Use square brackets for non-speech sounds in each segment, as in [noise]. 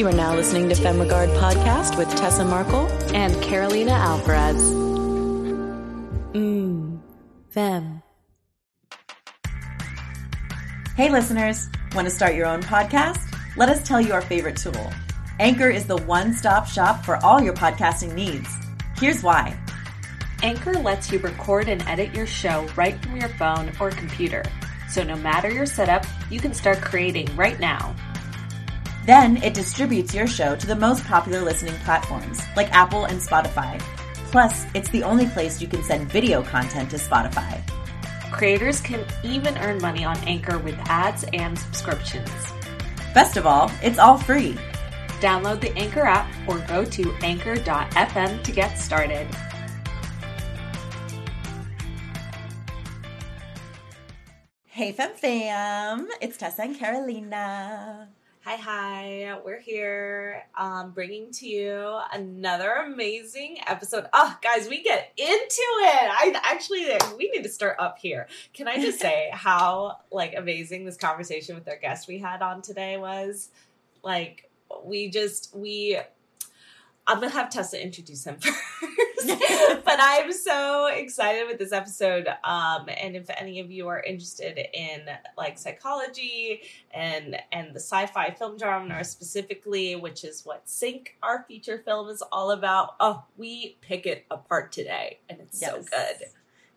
You are now listening to FemRegard Podcast with Tessa Markle and Carolina Alvarez. Mmm, Fem. Hey, listeners, want to start your own podcast? Let us tell you our favorite tool. Anchor is the one stop shop for all your podcasting needs. Here's why Anchor lets you record and edit your show right from your phone or computer. So no matter your setup, you can start creating right now. Then it distributes your show to the most popular listening platforms like Apple and Spotify. Plus, it's the only place you can send video content to Spotify. Creators can even earn money on Anchor with ads and subscriptions. Best of all, it's all free. Download the Anchor app or go to anchor.fm to get started. Hey, fam, Fam! It's Tessa and Carolina. Hi, hi. We're here um, bringing to you another amazing episode. Oh, guys, we get into it. I actually, we need to start up here. Can I just say [laughs] how like amazing this conversation with our guest we had on today was? Like, we just, we, I'm to have Tessa introduce him [laughs] first. but I'm so excited with this episode. Um, and if any of you are interested in like psychology and and the sci-fi film genre specifically, which is what Sync, our feature film, is all about, oh, we pick it apart today, and it's yes. so good.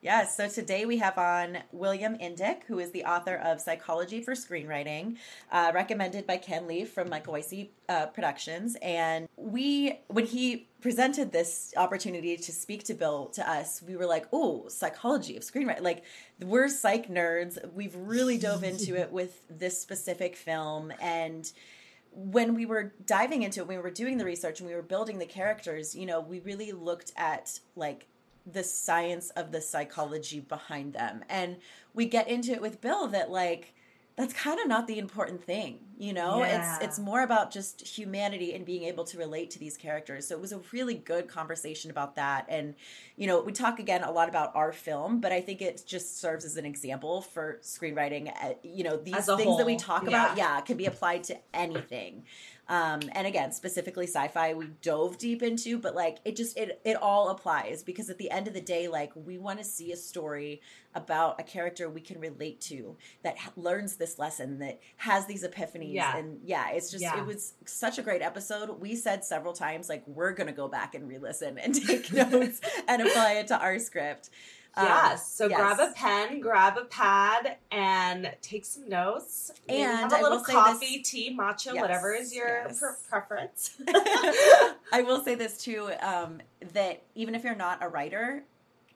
Yes, so today we have on William Indick, who is the author of Psychology for Screenwriting, uh, recommended by Ken Lee from Michael Wiese uh, Productions. And we, when he presented this opportunity to speak to Bill to us, we were like, oh, psychology of screenwriting. Like, we're psych nerds. We've really dove into it [laughs] with this specific film. And when we were diving into it, when we were doing the research and we were building the characters, you know, we really looked at like the science of the psychology behind them. And we get into it with Bill that like that's kind of not the important thing, you know? Yeah. It's it's more about just humanity and being able to relate to these characters. So it was a really good conversation about that. And you know, we talk again a lot about our film, but I think it just serves as an example for screenwriting. Uh, you know, these things whole. that we talk yeah. about, yeah, can be applied to anything um, and again specifically sci-fi we dove deep into but like it just it it all applies because at the end of the day like we want to see a story about a character we can relate to that learns this lesson that has these epiphanies yeah. and yeah it's just yeah. it was such a great episode we said several times like we're gonna go back and re-listen and [laughs] take notes and apply it to our script um, yes. So yes. grab a pen, grab a pad, and take some notes. And have a little coffee, this, tea, matcha, yes, whatever is your yes. pre- preference. [laughs] [laughs] I will say this too: um, that even if you're not a writer,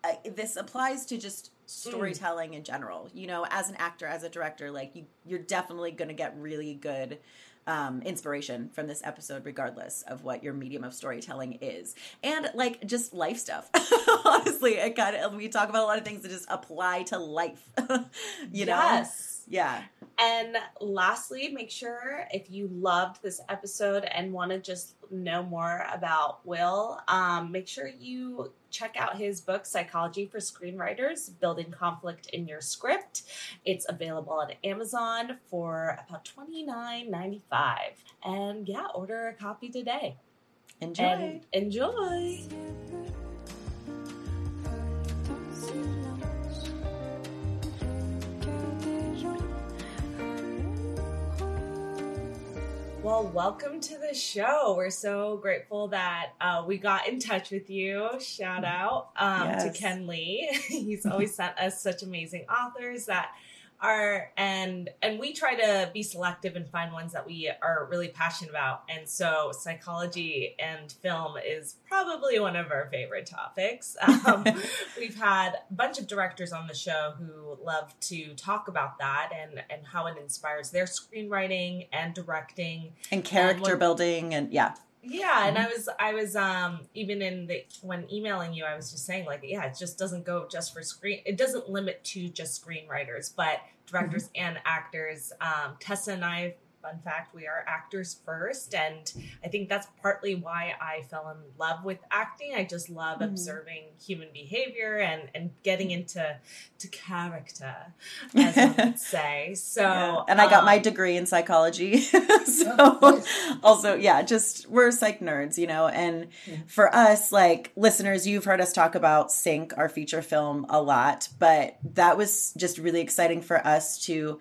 uh, this applies to just storytelling mm. in general. You know, as an actor, as a director, like you, you're definitely going to get really good um, inspiration from this episode, regardless of what your medium of storytelling is, and like just life stuff. [laughs] Honestly, it kind of we talk about a lot of things that just apply to life. [laughs] you know, yes, yeah. And lastly, make sure if you loved this episode and want to just know more about Will, um, make sure you check out his book, Psychology for Screenwriters Building Conflict in Your Script. It's available on Amazon for about $29.95. And yeah, order a copy today. Enjoy. And enjoy. Well, welcome to the show. We're so grateful that uh, we got in touch with you. Shout out um, yes. to Ken Lee. [laughs] He's always sent us such amazing authors that are and and we try to be selective and find ones that we are really passionate about. And so psychology and film is probably one of our favorite topics. [laughs] Um, we've had a bunch of directors on the show who love to talk about that and and how it inspires their screenwriting and directing. And character and when, building and yeah yeah and i was i was um even in the when emailing you i was just saying like yeah it just doesn't go just for screen it doesn't limit to just screenwriters but directors mm-hmm. and actors um tessa and i fun fact, we are actors first. And I think that's partly why I fell in love with acting. I just love Mhm. observing human behavior and, and getting into to character, [laughs] as I would say. So, Yeah. and I got my um, degree in psychology. [laughs] so also, yeah, just we're psych nerds, you know. And for us, like listeners, you've heard us talk about Sync, our feature film, a lot, but that was just really exciting for us to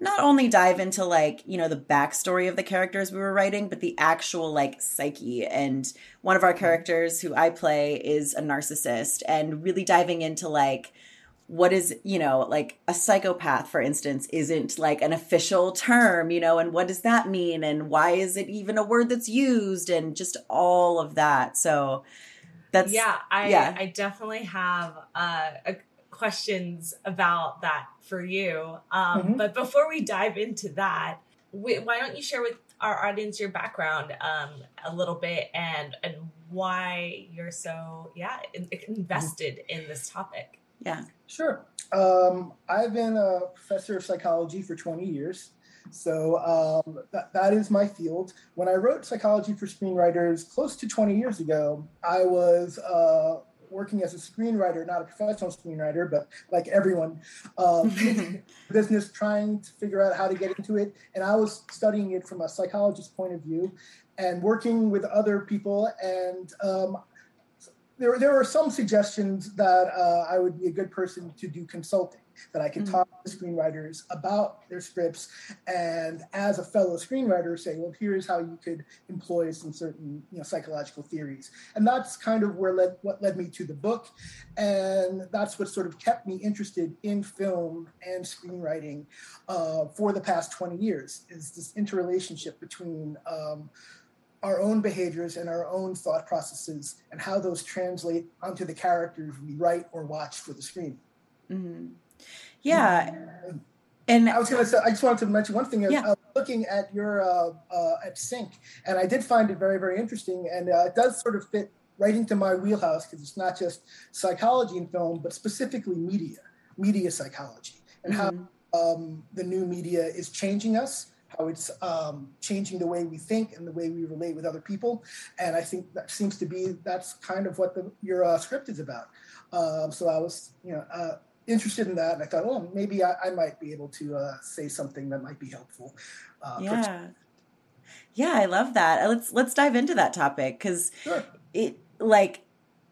not only dive into like you know the backstory of the characters we were writing but the actual like psyche. And one of our characters who i play is a narcissist and really diving into like what is you know like a psychopath for instance isn't like an official term you know and what does that mean? And why is it even a word that's used? And just all of that. So that's yeah, I yeah. I definitely have uh, a, questions about that for you. Um, Mhm. But before we dive into that, we, why don't you share with our audience your background um, a little bit and and why you're so yeah in, invested in this topic? yeah Sure. Um, I've been a professor of psychology for 20 years. So um, that, that is my field. When I wrote Psychology for Screenwriters close to 20 years ago, I was uh, working as a screenwriter, not a professional screenwriter, but like everyone, um, [laughs] [laughs] business trying to figure out how to get into it. And I was studying it from a psychologist's point of view and working with other people. And um, there, there were some suggestions that uh, I would be a good person to do consulting, that I could Mhm. talk to screenwriters about their scripts, and as a fellow screenwriter, say, well, here's how you could employ some certain you know, psychological theories, and that's kind of where led what led me to the book, and that's what sort of kept me interested in film and screenwriting uh, for the past 20 years. Is this interrelationship between um, our own behaviors and our own thought processes and how those translate onto the characters we write or watch for the screen. Mhm. Yeah and I was going to say, I just wanted to mention one thing. Yeah. Uh, looking at your uh, uh, at Sync, and I did find it very, very interesting, and uh, it does sort of fit right into my wheelhouse because it's not just psychology in film, but specifically media, media psychology, and Mhm. how um, the new media is changing us, how it's um, changing the way we think and the way we relate with other people. And I think that seems to be that's kind of what the, your uh, script is about. Um, so I was, you know, uh, interested in that, and I thought, oh, maybe I, I might be able to uh, say something that might be helpful. Uh, yeah yeah i love that Uh, let's let's dive into that topic because Sure. it like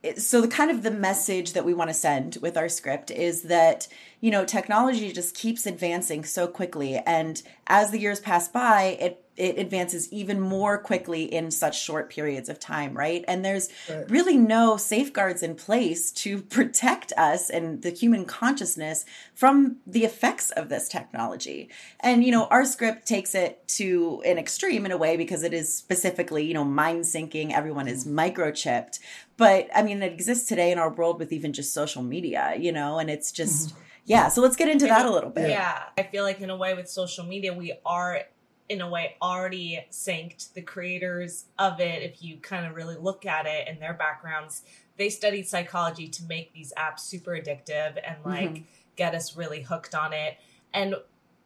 it, so the kind of the message that we want to send with our script is that you know technology just keeps advancing so quickly and as the years pass by it it advances even more quickly in such short periods of time right? And there's Right. really no safeguards in place to [laughs] protect us and the human consciousness from the effects of this technology. And you know our script takes it to an extreme in a way because it is specifically you know mind syncing everyone is mm-hmm. microchipped. But i mean it exists today in our world with even just social media you know and it's just mm-hmm. yeah so let's get into that a little bit. Yeah. I feel like in a way with social media, we are in a way already synced the creators of it. If you kind of really look at it and their backgrounds, they studied psychology to make these apps super addictive and mm-hmm. like get us really hooked on it. And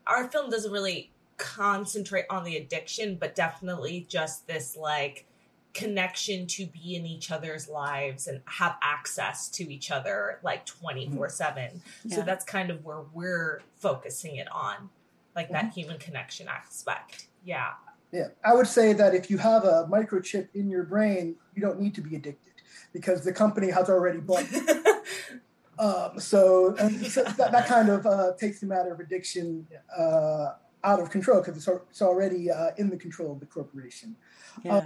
our film doesn't really concentrate on the addiction, but definitely just this like connection to be in each other's lives and have access to each other like 24 7 mm-hmm. so Yeah. that's kind of where we're focusing it on like that human connection aspect. Yeah. Yeah, I would say that if you have a microchip in your brain, you don't need to be addicted because the company has already bought. [laughs] Um, so, and so that, that kind of uh, takes the matter of addiction uh, out of control because it's, it's already uh, in the control of the corporation. yeah.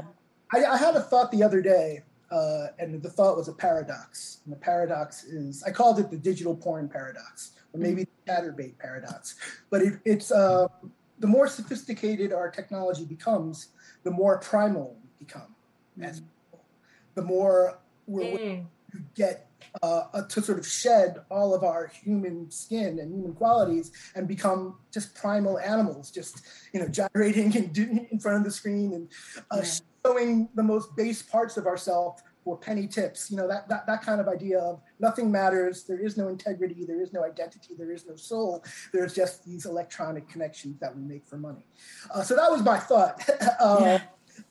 I, I had a thought the other day, uh, and the thought was a paradox. And the paradox is, I called it the digital porn paradox, or maybe the Chaturbate paradox. But it, it's uh, the more sophisticated our technology becomes, the more primal we become. As people. the more we're Mm. to get uh, to sort of shed all of our human skin and human qualities and become just primal animals, just you know gyrating and [laughs] doing in front of the screen and uh, Yeah. Showing the most base parts of ourselves for penny tips. You know, that, that, that kind of idea of nothing matters. There is no integrity. There is no identity. There is no soul. There's just these electronic connections that we make for money. Uh, so that was my thought. uh, [laughs] yeah.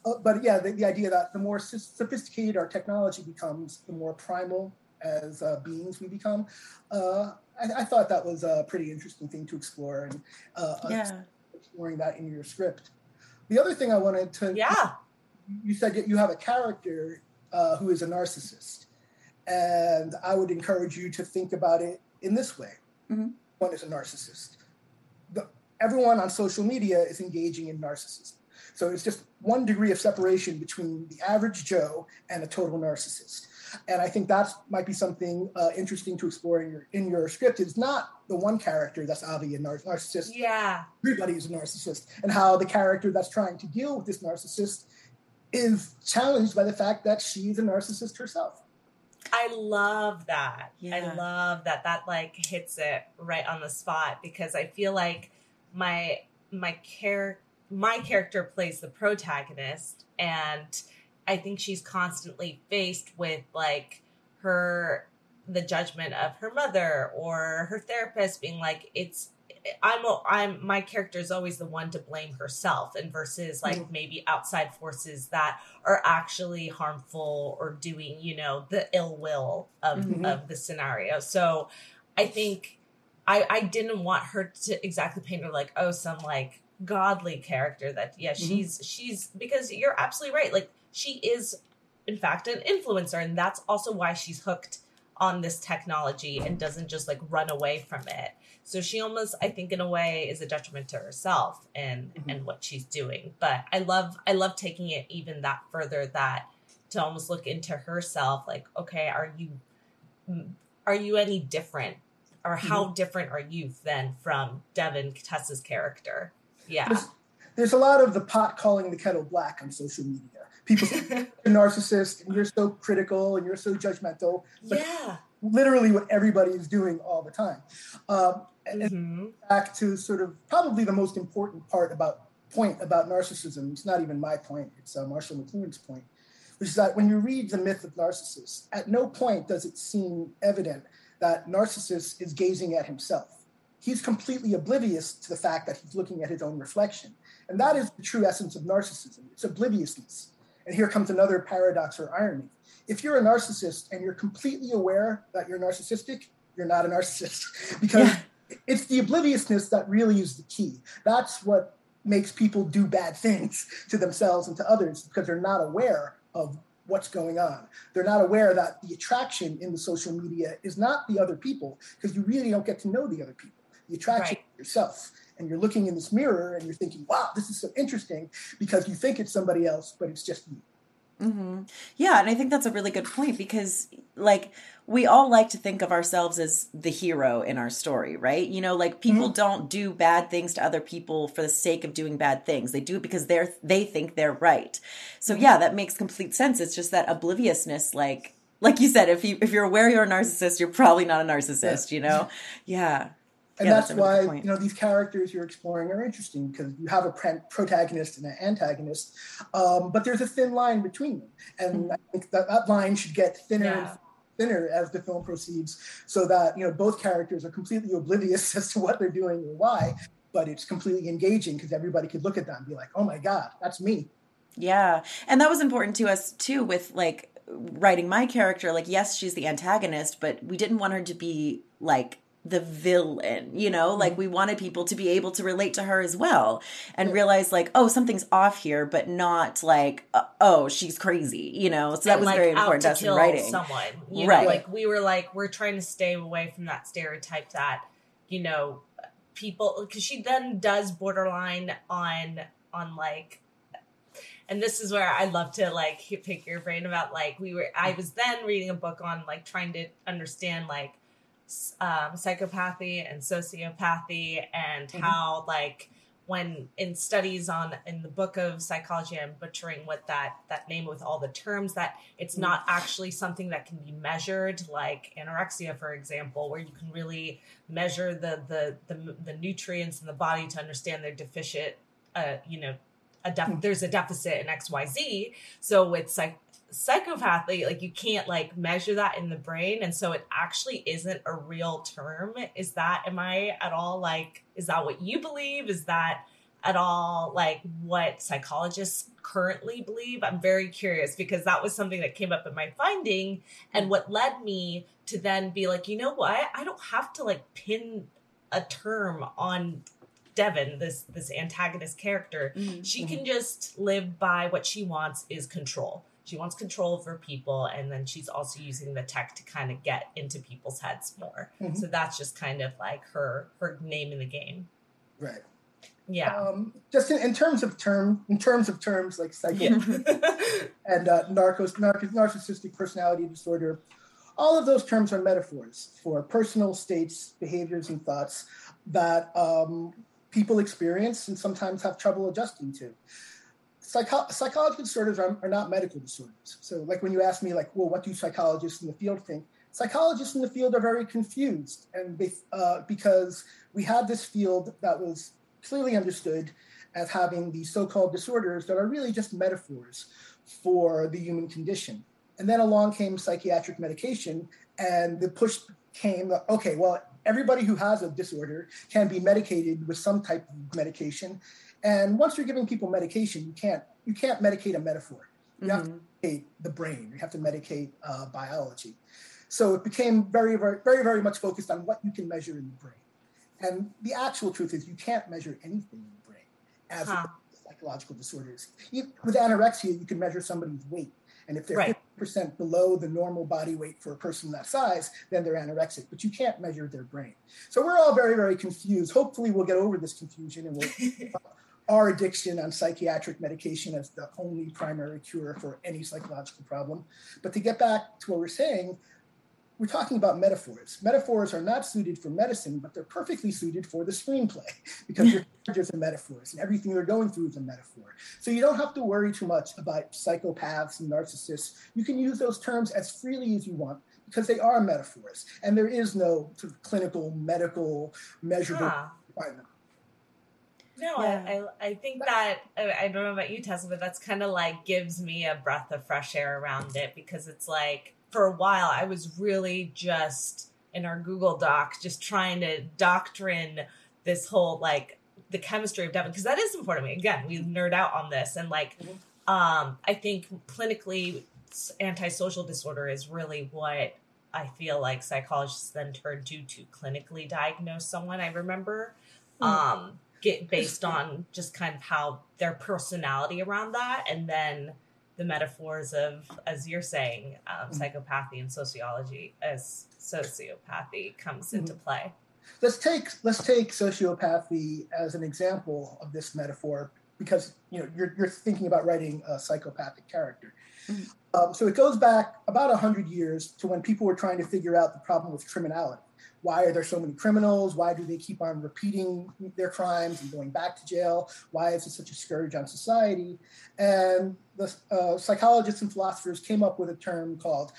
Uh, but yeah, the, the, idea that the more sophisticated our technology becomes, the more primal as uh, beings we become. Uh, I, I, thought that was a pretty interesting thing to explore and uh, yeah. exploring that in your script. The other thing I wanted to yeah, you said that you have a character uh, who is a narcissist, and I would encourage you to think about it in this way: mm-hmm. one is a narcissist. The, everyone on social media is engaging in narcissism. So it's just one degree of separation between the average Joe and a total narcissist. And I think that might be something uh, interesting to explore in your in your script. Is not the one character that's obviously a nar- narcissist. Yeah, everybody is a narcissist, and how the character that's trying to deal with this narcissist is challenged by the fact that she's a narcissist herself. I love that. Yeah. I love that. That like hits it right on the spot because I feel like my my care my character plays the protagonist and I think she's constantly faced with like her the judgment of her mother or her therapist being like it's I'm I'm my character is always the one to blame herself and versus like mm-hmm. maybe outside forces that are actually harmful or doing you know the ill will of mm-hmm. of the scenario so I think I I didn't want her to exactly paint her like oh some like godly character that yeah mm-hmm. she's she's because you're absolutely right like she is in fact an influencer and that's also why she's hooked on this technology and doesn't just like run away from it. So she almost i think in a way is a detriment to herself and mm-hmm. and what she's doing. But i love i love taking it even that further that to almost look into herself like okay are you are you any different? Or how mm-hmm. different are you then from devin tessa's character? Yeah. There's, there's a lot of the pot calling the kettle black on social media people say [laughs] you're a narcissist and you're so critical and you're so judgmental. yeah. Literally what everybody is doing all the time. Um, and mm-hmm. back to sort of probably the most important part about point about narcissism. It's not even my point. It's uh, Marshall McLuhan's point, which is that when you read the myth of Narcissus, at no point does it seem evident that Narcissus is gazing at himself. He's completely oblivious to the fact that he's looking at his own reflection. And that is the true essence of narcissism. It's obliviousness. And here comes another paradox or irony. If you're a narcissist and you're completely aware that you're narcissistic, you're not a narcissist [laughs] because yeah. it's the obliviousness that really is the key. That's what makes people do bad things [laughs] to themselves and to others because they're not aware of what's going on. They're not aware that the attraction in the social media is not the other people because you really don't get to know the other people. The attraction right. yourself and you're looking in this mirror and you're thinking, wow, this is so interesting because you think it's somebody else, but it's just you. Mm-hmm. Yeah, and I think that's a really good point because, like, we all like to think of ourselves as the hero in our story, right? You know, like people mm-hmm. don't do bad things to other people for the sake of doing bad things. They do it because they're they think they're right. So mm-hmm. yeah, that makes complete sense. It's just that obliviousness, like like you said, if you if you're aware you're a narcissist, you're probably not a narcissist. Yeah. You know, yeah and yeah, that's, that's why you know these characters you're exploring are interesting because you have a protagonist and an antagonist, um, but there's a thin line between them, and mm-hmm. I think that that line should get thinner yeah. and thinner as the film proceeds, so that you know both characters are completely oblivious [laughs] as to what they're doing or why, but it's completely engaging because everybody could look at that and be like, "Oh my god, that's me." Yeah, and that was important to us too with like writing my character. Like, yes, she's the antagonist, but we didn't want her to be like the villain, you know, like mm-hmm. we wanted people to be able to relate to her as well and realize like, oh, something's off here, but not like, uh, oh, she's crazy, you know. So that and was like very important to us in writing. Someone, you right? Know, like we were like, we're trying to stay away from that stereotype that you know people because she then does borderline on on like and this is where I love to like pick your brain about like we were I was then reading a book on like trying to understand like um, psychopathy and sociopathy and mm-hmm. how like when in studies on in the book of psychology i'm butchering what that that name with all the terms that it's not actually something that can be measured like anorexia for example where you can really measure the the the, the nutrients in the body to understand their deficient uh, you know a def- mm-hmm. there's a deficit in xyz so with psych psychopathy like you can't like measure that in the brain and so it actually isn't a real term. Is that am i at all like is that what you believe? Is that at all like what psychologists currently believe? I'm very curious because that was something that came up in my finding and what led me to then be like you know what? I don't have to like pin a term on Devon, this this antagonist character, Mm-hmm. she can just live by what she wants is control. She wants control over people, and then she's also using the tech to kind of get into people's heads more. Mhm. So that's just kind of like her her name in the game. Right. Yeah. Um, just in, in terms of term, in terms of terms like psycho yeah. [laughs] and uh, narcos, narc- narcissistic personality disorder, all of those terms are metaphors for personal states, behaviors, and thoughts that um, people experience and sometimes have trouble adjusting to. Psycho- psychological disorders are, are not medical disorders. So, like when you ask me, like, well, what do psychologists in the field think? Psychologists in the field are very confused, and uh, because we had this field that was clearly understood as having these so-called disorders that are really just metaphors for the human condition. And then along came psychiatric medication, and the push came okay, well, everybody who has a disorder can be medicated with some type of medication. And once you're giving people medication, you can't you can't medicate a metaphor. You have to medicate the brain. You have to medicate uh, biology. So it became very, very, very, very much focused on what you can measure in the brain. And the actual truth is, you can't measure anything in the brain as Huh. psychological disorders. You, with anorexia, you can measure somebody's weight. And if they're Right. 50% below the normal body weight for a person that size, then they're anorexic, but you can't measure their brain. So we're all very, very confused. Hopefully, we'll get over this confusion and we'll [laughs] our addiction on psychiatric medication as the only primary cure for any psychological problem. But to get back to what we're saying, we're talking about metaphors. Metaphors are not suited for medicine, but they're perfectly suited for the screenplay [laughs] because your characters are metaphors and everything they're going through is a metaphor. So you don't have to worry too much about psychopaths and narcissists. You can use those terms as freely as you want because they are metaphors and there is no sort of clinical, medical, measurable Huh. requirement. No, Yeah. I, I I think that I, I don't know about you, Tessa, but that's kind of like gives me a breath of fresh air around it because it's like for a while I was really just in our Google Doc just trying to doctrine this whole like the chemistry of Devon because that is important to me. Again, we nerd out on this and like Mhm. um I think clinically antisocial disorder is really what I feel like psychologists then turn to to clinically diagnose someone. I remember um get based on just kind of how their personality around that and then the metaphors of as you're saying um, psychopathy and sociology as sociopathy comes into play. Let's take let's take sociopathy as an example of this metaphor because you know you're, you're thinking about writing a psychopathic character. Mhm. um, so it goes back about 100 years to when people were trying to figure out the problem with criminality why are there so many criminals why do they keep on repeating their crimes and going back to jail why is it such a scourge on society and the uh, psychologists and philosophers came up with a term called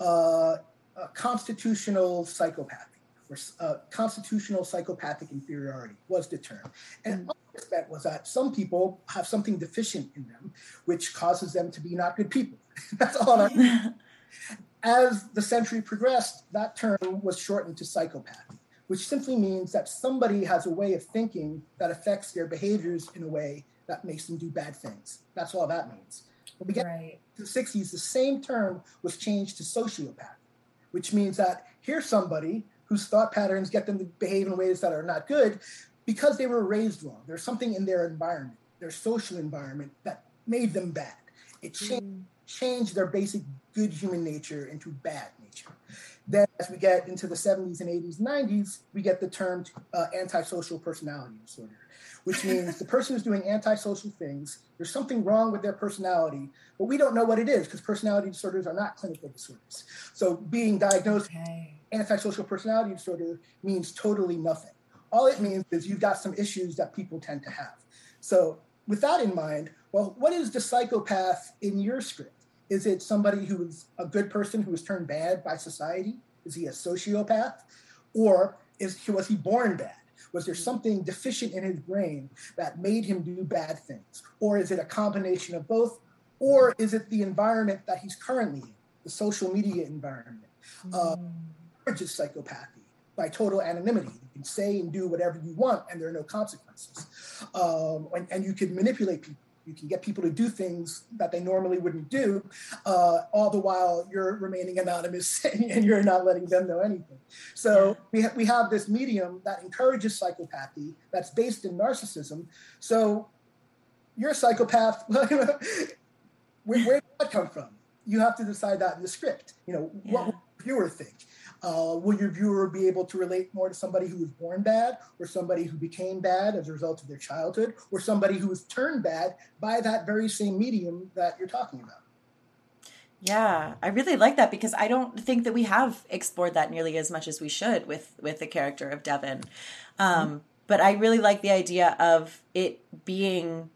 uh, uh, constitutional psychopathy or uh, constitutional psychopathic inferiority was the term. And what this meant was that some people have something deficient in them, which causes them to be not good people. [laughs] That's all. [laughs] As the century progressed, that term was shortened to psychopath, which simply means that somebody has a way of thinking that affects their behaviors in a way that makes them do bad things. That's all that means. When we get right the 60s, the same term was changed to sociopath, which means that here's somebody whose thought patterns get them to behave in ways that are not good because they were raised wrong. There's something in their environment, their social environment, that made them bad. It hmm. changed, changed their basic good human nature into bad nature. Then, as we get into the 70s and 80s and 90s, we get the term uh, antisocial personality disorder, which means the person is doing antisocial things. There's something wrong with their personality, but we don't know what it is because personality disorders are not clinical disorders. So being diagnosed okay with antisocial personality disorder means totally nothing. All it means is you've got some issues that people tend to have. So with that in mind, well, what is the psychopath in your script? Is it somebody who is a good person who was turned bad by society? Is he a sociopath? Or is was he born bad? Was there something deficient in his brain that made him do bad things? Or is it a combination of both? or is it the environment that he's currently in, the social media environment? Uh, encourages psychopathy by total anonymity. You can say and do whatever you want, and there are no consequences. Um, and, and you can manipulate people. You can get people to do things that they normally wouldn't do, uh, all the while you're remaining anonymous [laughs] and you're not letting them know anything. So we, ha- we have this medium that encourages psychopathy that's based in narcissism. So you're a psychopath. [laughs] where, where did that come from? You have to decide that in the script. You know, Yeah. what the viewer think? Uh, will your viewer be able to relate more to somebody who was born bad or somebody who became bad as a result of their childhood or somebody who was turned bad by that very same medium that you're talking about? Yeah, I really like that because I don't think that we have explored that nearly as much as we should with with the character of Devin. Um, But I really like the idea of it being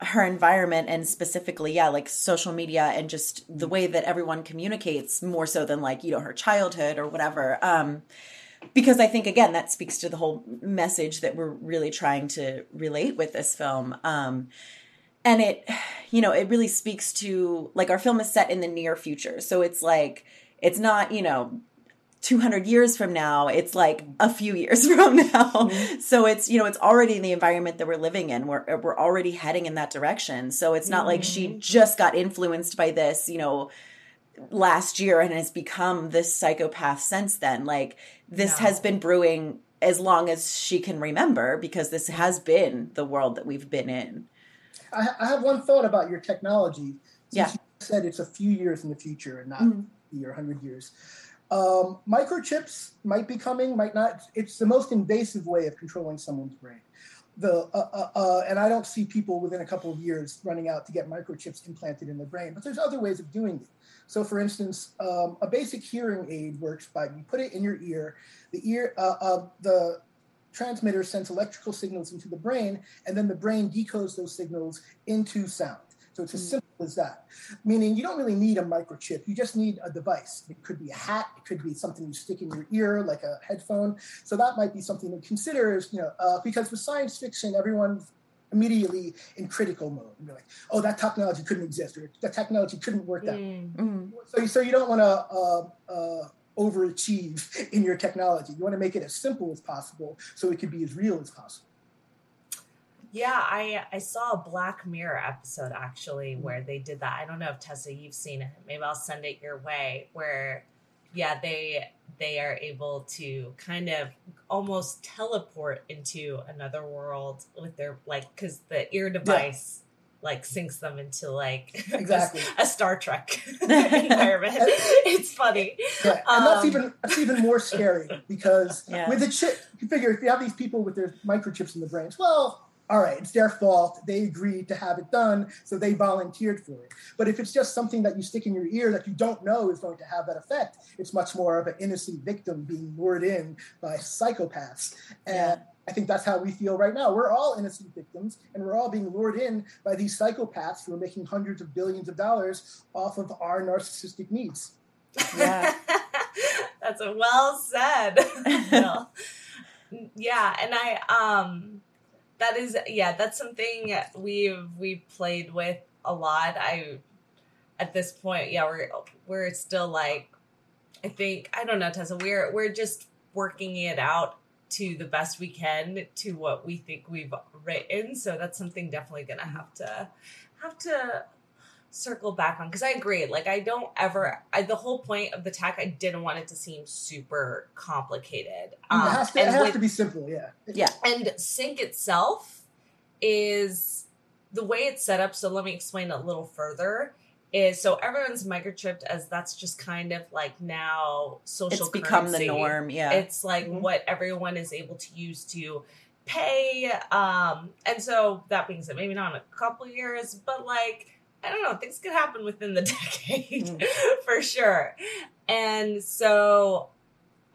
her environment and specifically, yeah, like social media and just the way that everyone communicates more so than like you know her childhood or whatever. Um, because I think again that speaks to the whole message that we're really trying to relate with this film. Um, and it you know it really speaks to like our film is set in the near future so it's like it's not you know 200 years from now it's like a few years [laughs] from now mm-hmm. so it's you know it's already in the environment that we're living in we're, we're already heading in that direction so it's not like she mm-hmm. just got influenced by this you know last year and has become this psychopath since then like this No. has been brewing as long as she can remember because this has mm-hmm. been the world that we've been in I, I have one thought about your technology. Since Yeah. You said it's a few years in the future and not Mhm. a year, 100 years. Um, microchips might be coming, might not. It's the most invasive way of controlling someone's brain. The uh, uh, uh, and I don't see people within a couple of years running out to get microchips implanted in their brain. But there's other ways of doing it. So, for instance, um, a basic hearing aid works by you put it in your ear. The ear, uh, uh, the transmitter sends electrical signals into the brain, and then the brain decodes those signals into sound. So it's as simple as that. Meaning you don't really need a microchip. You just need a device. It could be a hat. It could be something you stick in your ear, like a headphone. So that might be something to consider. Is you know uh, because with science fiction, everyone's immediately in critical mode. And you're like, oh, that technology couldn't exist, or that technology couldn't work that. Mm. Mhm. So, so you don't want to uh, uh, overachieve [laughs] in your technology. You want to make it as simple as possible so it could be as real as possible. Yeah, I I saw a Black Mirror episode actually where they did that. I don't know if Tessa you've seen it. Maybe I'll send it your way. Where, yeah, they they are able to kind of almost teleport into another world with their like because the ear device like syncs them into like [laughs] Exactly. a Star Trek [laughs] [laughs] environment. it's funny. Yeah, and that's Um, even that's even more scary because Yeah. with the chip, you figure if you have these people with their microchips in the brains, well, all right, it's their fault. They agreed to have it done, so they volunteered for it. But if it's just something that you stick in your ear that you don't know is going to have that effect, it's much more of an innocent victim being lured in by psychopaths. And Yeah. I think that's how we feel right now. We're all innocent victims, and we're all being lured in by these psychopaths who are making hundreds of billions of dollars off of our narcissistic needs. Yeah. [laughs] That's a well said. [laughs] Bill. [laughs] yeah, and I um that is yeah, that's something we've we've played with a lot. I at this point, yeah, we're we're still like I think I don't know, Tessa, we're we're just working it out to the best we can to what we think we've written. So that's something definitely gonna have to have to circle back on because I agree. Like I don't ever. I, the whole point of the tech, I didn't want it to seem super complicated. Um, it has, to, it and has with- to be simple, yeah. Yeah. and sync itself is the way it's set up. So let me explain a little further. Is so everyone's microchipped as that's just kind of like now social. it's become the norm. Yeah. It's like Mhm. what everyone is able to use to pay. Um, and so that being said, maybe not in a couple years, but like I don't know, things could happen within the [laughs] decade for sure. And so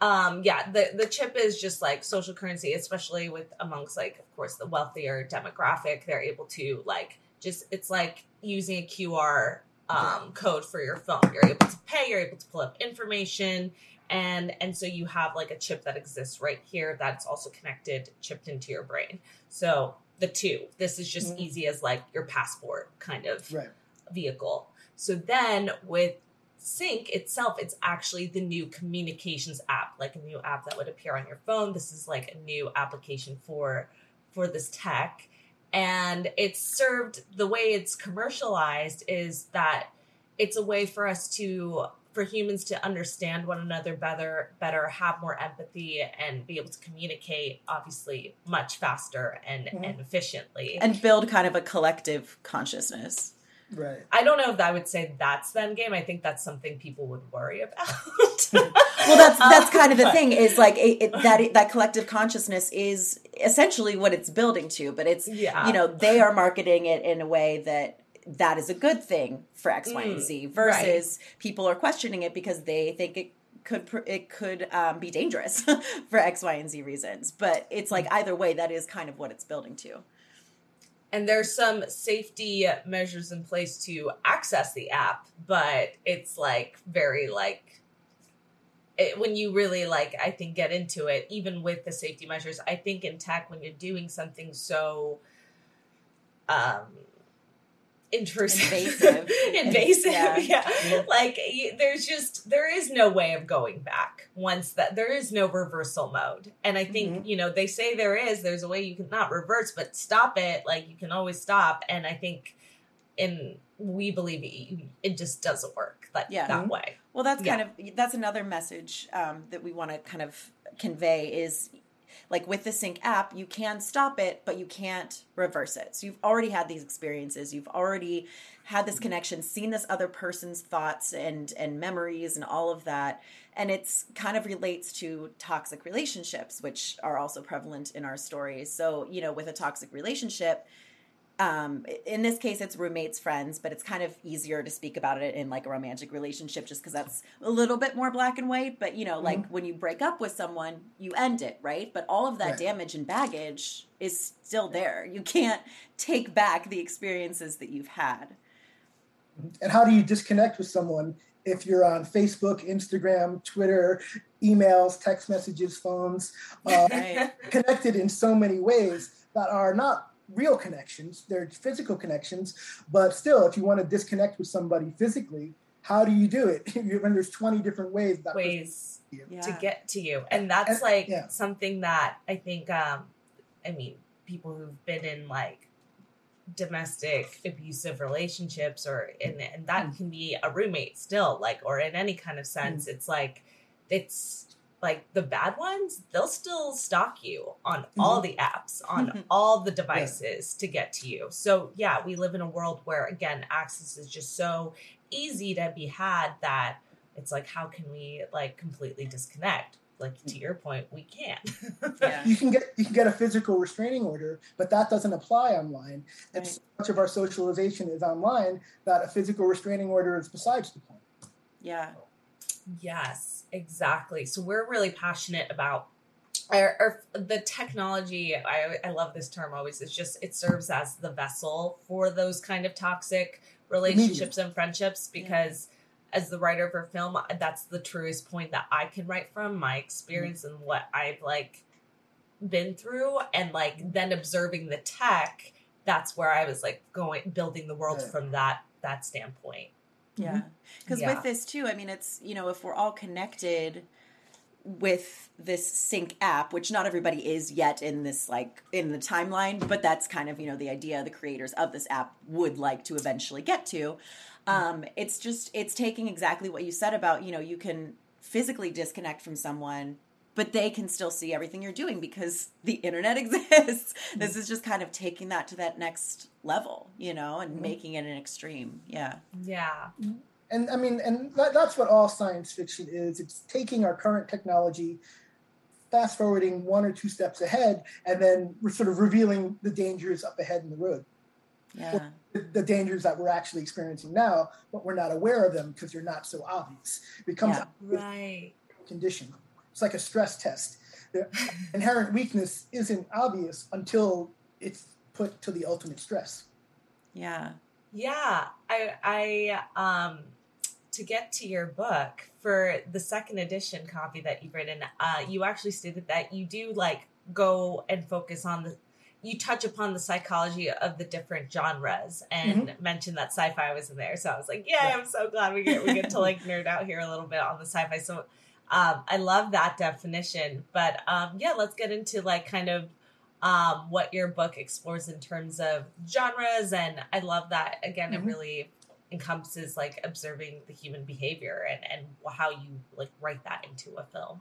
um yeah, the the chip is just like social currency, especially with amongst like of course the wealthier demographic. They're able to like just it's like using a QR um, code for your phone. You're able to pay. You're able to pull up information, and and so you have like a chip that exists right here that's also connected, chipped into your brain. So the two. This is just Mhm. easy as like your passport, kind of. Right. vehicle. So then with Sync itself, it's actually the new communications app, like a new app that would appear on your phone. This is like a new application for for this tech. And it's served the way it's commercialized is that it's a way for us to for humans to understand one another better better have more empathy and be able to communicate obviously much faster and, Mhm. and efficiently and build kind of a collective consciousness. Right. i don't know if i would say that's the end game i think that's something people would worry about [laughs] Well, that's that's kind of the [laughs] thing is like it, it, that that collective consciousness is essentially what it's building to, but it's yeah you know they are marketing it in a way that that is a good thing for X, Y, and Mm, Z versus people are questioning it because they think it could it could um, be dangerous [laughs] for X, Y, and Z reasons. But it's like either way, that is kind of what it's building to. and there's some safety measures in place to access the app but it's like very like it, when you really like i think get into it even with the safety measures i think in tech when you're doing something so um intrusive [laughs] Invasive. invasive Yeah. yeah, like there's just there is no way of going back once that there is no reversal mode and i think you know they say there is there's a way you can not reverse but stop it like you can always stop and i think in we believe it, it just doesn't work like Yeah. that way Well, that's Yeah. kind of that's another message um, that we want to kind of convey is like with the sync app, you can stop it, but you can't reverse it. So you've already had these experiences, you've already had this connection, seen this other person's thoughts and and memories and all of that, and it's kind of relates to toxic relationships, which are also prevalent in our stories. So you know, with a toxic relationship um in this case it's roommates friends but it's kind of easier to speak about it in like a romantic relationship just because that's a little bit more black and white. But you know like when you break up with someone you end it right? But all of that Right. damage and baggage is still there. You can't take back the experiences that you've had. And how do you disconnect with someone if you're on Facebook, Instagram, Twitter, emails, text messages, phones, uh, [laughs] right. connected in so many ways that are not real connections, they're physical connections, but still, if you want to disconnect with somebody physically, how do you do it [laughs] when there's 20 different ways that ways can see you? yeah to get to you and that's And- like yeah. something that i think um i mean people who've been in like domestic abusive relationships or and, and that Mm. can be a roommate still like or in any kind of sense it's like it's like the bad ones they'll still stalk you on mm-hmm. all the apps on mm-hmm. all the devices to get to you. So yeah we live in a world where again access is just so easy to be had that it's like how can we like completely disconnect? Like to mm-hmm. your point we can't. [laughs] Yeah. You can get you can get a physical restraining order, but that doesn't apply online. And Right. so much of our socialization is online that a physical restraining order is besides the point. yeah Yes, exactly. So we're really passionate about our, our the technology. I I love this term always. It's just it serves as the vessel for those kind of toxic relationships and friendships because as the writer for film that's the truest point that i can write from my experience and what i've like been through and like mm-hmm. then observing the tech that's where i was like going building the world Yeah. from that that standpoint Yeah. Because Yeah. with this too, I mean, it's, you know, if we're all connected with this sync app, which not everybody is yet in this, like, in the timeline, but that's kind of, you know, the idea the creators of this app would like to eventually get to. Um, it's just, it's taking exactly what you said about, you know, you can physically disconnect from someone. But they can still see everything you're doing because the internet [laughs] exists. This is just kind of taking that to that next level, you know, and Mhm. making it an extreme. Yeah. yeah And I mean, and that, that's what all science fiction is. It's taking our current technology, fast forwarding one or two steps ahead, and then we're sort of revealing the dangers up ahead in the road. Yeah. The, the dangers that we're actually experiencing now, but we're not aware of them because they're not so obvious. It becomes Yeah. a right condition. It's like a stress test. The inherent weakness isn't obvious until it's put to the ultimate stress. Yeah. Yeah, I I um to get to your book for the second edition copy that you've written, uh, you actually stated that you do like go and focus on the you touch upon the psychology of the different genres and mention that sci-fi was in there. So I was like, yeah, Yeah. I'm so glad we get we get to like nerd out here a little bit on the sci-fi. So um, I love that definition. But um, yeah, let's get into like kind of um, what your book explores in terms of genres, and I love that again. It Mhm. really encompasses like observing the human behavior and and how you like write that into a film.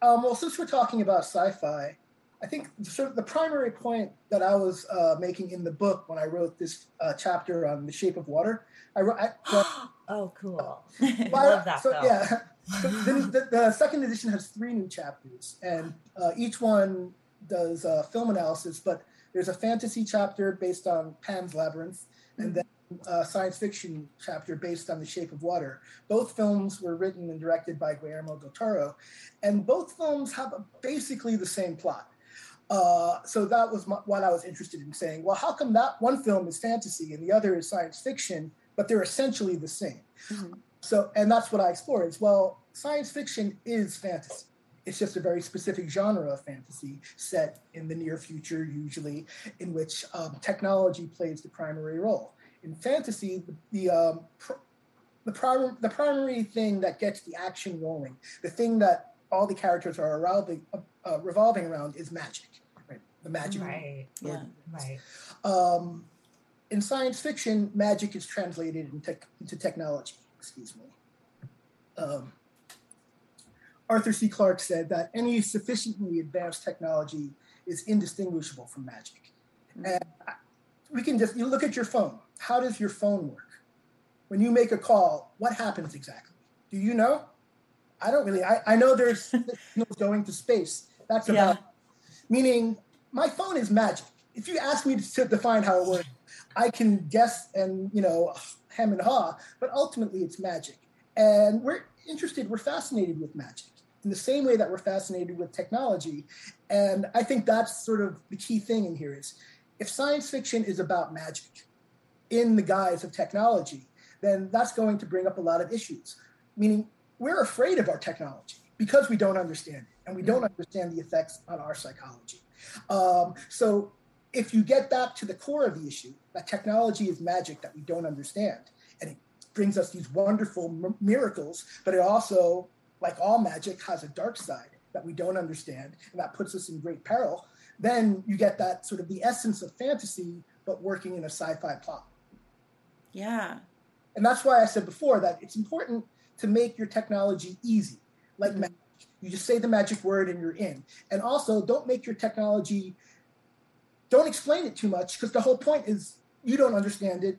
Um, well, since we're talking about sci-fi, I think sort of the primary point that I was uh, making in the book when I wrote this uh, chapter on the shape of water, I wrote. I, [gasps] well, oh, cool! but- [laughs] love that So film. yeah, the, the, second edition has three new chapters, and uh, each one does uh, film analysis. But there's a fantasy chapter based on Pan's Labyrinth, and then a science fiction chapter based on The Shape of Water. Both films were written and directed by Guillermo del Toro, and both films have basically the same plot. Uh, so that was my, what I was interested in saying. Well, how come that one film is fantasy and the other is science fiction, but they're essentially the same? Mhm. So, and that's what I explore is well, science fiction is fantasy. It's just a very specific genre of fantasy set in the near future, usually, in which um, technology plays the primary role. In fantasy, the, the um, pr- the, prim- the primary thing that gets the action rolling, the thing that all the characters are revolving, uh, revolving around is magic, right? The magic. Right, Yeah. right. Um, in science fiction, magic is translated into, into technology. Excuse me. Um, Arthur C. Clarke said that any sufficiently advanced technology is indistinguishable from magic. And we can just you look at your phone. How does your phone work? When you make a call, what happens exactly? Do you know? I don't really. I, I know there's [laughs] signals going to space. That's Yeah. about meaning my phone is magic. If you ask me to define how it works, I can guess and you know hem and haw, but ultimately it's magic. And we're interested, we're fascinated with magic in the same way that we're fascinated with technology. And I think that's sort of the key thing in here is if science fiction is about magic in the guise of technology, then that's going to bring up a lot of issues. Meaning we're afraid of our technology because we don't understand it and we don't understand the effects on our psychology. Um, so if you get back to the core of the issue, that technology is magic that we don't understand, and it brings us these wonderful m- miracles, but it also, like all magic, has a dark side that we don't understand, and that puts us in great peril. Then you get that sort of the essence of fantasy, but working in a sci-fi plot. Yeah. And that's why I said before that it's important to make your technology easy, like Mhm. magic. You just say the magic word and you're in. And also, don't make your technology, don't explain it too much because the whole point is you don't understand it.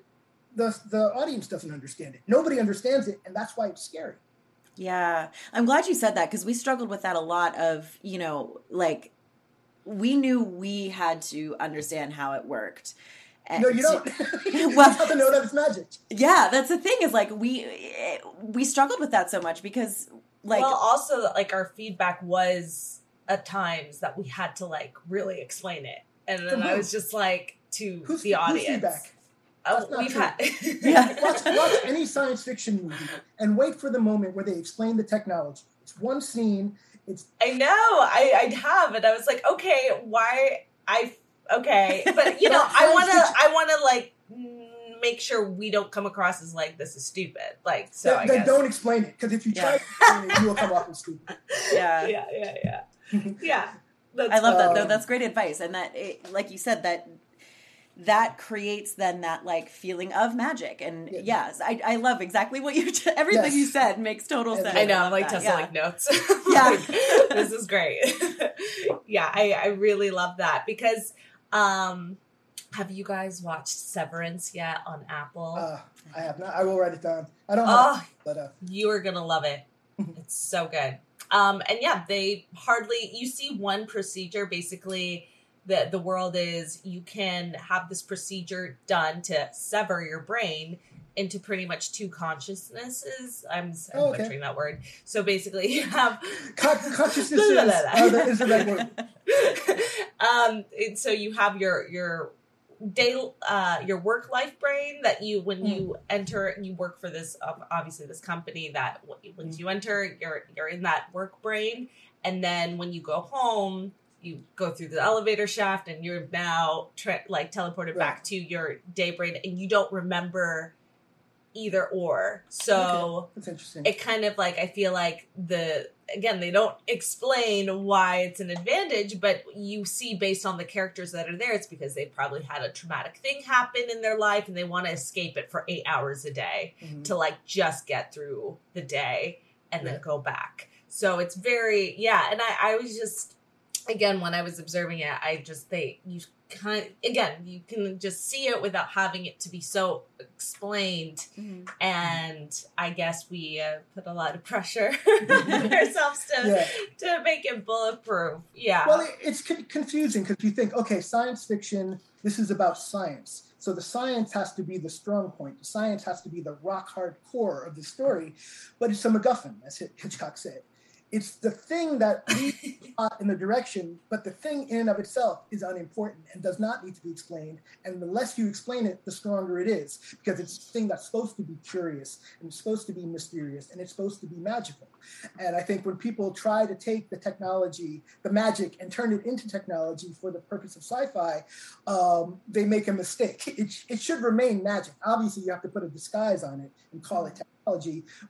The, the audience doesn't understand it. Nobody understands it, and that's why it's scary. Yeah. I'm glad you said that because we struggled with that a lot of, you know, like we knew we had to understand how it worked. And No, you don't. [laughs] Well- just have to know that it's magic. Yeah, that's the thing is like we we struggled with that so much because like well, also like our feedback was at times that we had to like really explain it, and then I was mm-hmm. just like to Who's, the who's audience. feedback? Oh, That's not we've true. had. Yeah. [laughs] watch, watch any science fiction movie and wait for the moment where they explain the technology. It's one scene. It's I know. I I have, and I was like, okay, why? I okay, [laughs] but you know, I want to. I want to like make sure we don't come across as like this is stupid. Like so, then, I then guess. don't explain it because if you try Yeah. to explain it, you will come off as stupid. [laughs] yeah. yeah, yeah, yeah, yeah. That's I love that though. Um, That's great advice, and that, it, like you said, that that creates then that like feeling of magic. And Yeah. yes, I, I love exactly what you [laughs] everything Yes. you said makes total And- sense. I know. I'm like that, Tessa, yeah. like notes. [laughs] Yeah. Like, this is great. [laughs] yeah, I, I really love that because um have you guys watched Severance yet on Apple? Uh, I have not. I will write it down. I don't have, oh, it, but uh, you are gonna love it. It's so good. Um, and yeah, they hardly you see one procedure basically. The, the world is you can have this procedure done to sever your brain into pretty much two consciousnesses. I'm, I'm Oh, okay. butchering that word. So basically, [laughs] you have con- consciousness La, is, [laughs] the- is the right word. [laughs] um, and so you have your your day uh your work life brain that you when you enter and you work for this um, obviously this company that once you enter you're you're in that work brain and then when you go home you go through the elevator shaft and you're now tra- like teleported Right. back to your day brain and you don't remember either or. So That's interesting. it kind of like I feel like the again they don't explain why it's an advantage, but you see based on the characters that are there, it's because they probably had a traumatic thing happen in their life and they want to escape it for eight hours a day Mhm. to like just get through the day and then go back. So it's very yeah, and I I was just again when I was observing it, I just they you kind again you can just see it without having it to be so explained Mhm. and I guess we uh, put a lot of pressure [laughs] [laughs] on ourselves to Yeah. to make it bulletproof. Yeah. Well, it, it's con- confusing because you think, okay, science fiction, this is about science. So the science has to be the strong point. The science has to be the rock hard core of the story, but it's a MacGuffin, as Hitch- Hitchcock said. It's the thing that [laughs] leads the in the direction, but the thing in and of itself is unimportant and does not need to be explained. And the less you explain it, the stronger it is, because it's a thing that's supposed to be curious and it's supposed to be mysterious and it's supposed to be magical. And I think when people try to take the technology, the magic, and turn it into technology for the purpose of sci-fi, um, they make a mistake. It, it should remain magic. Obviously, you have to put a disguise on it and call it technology,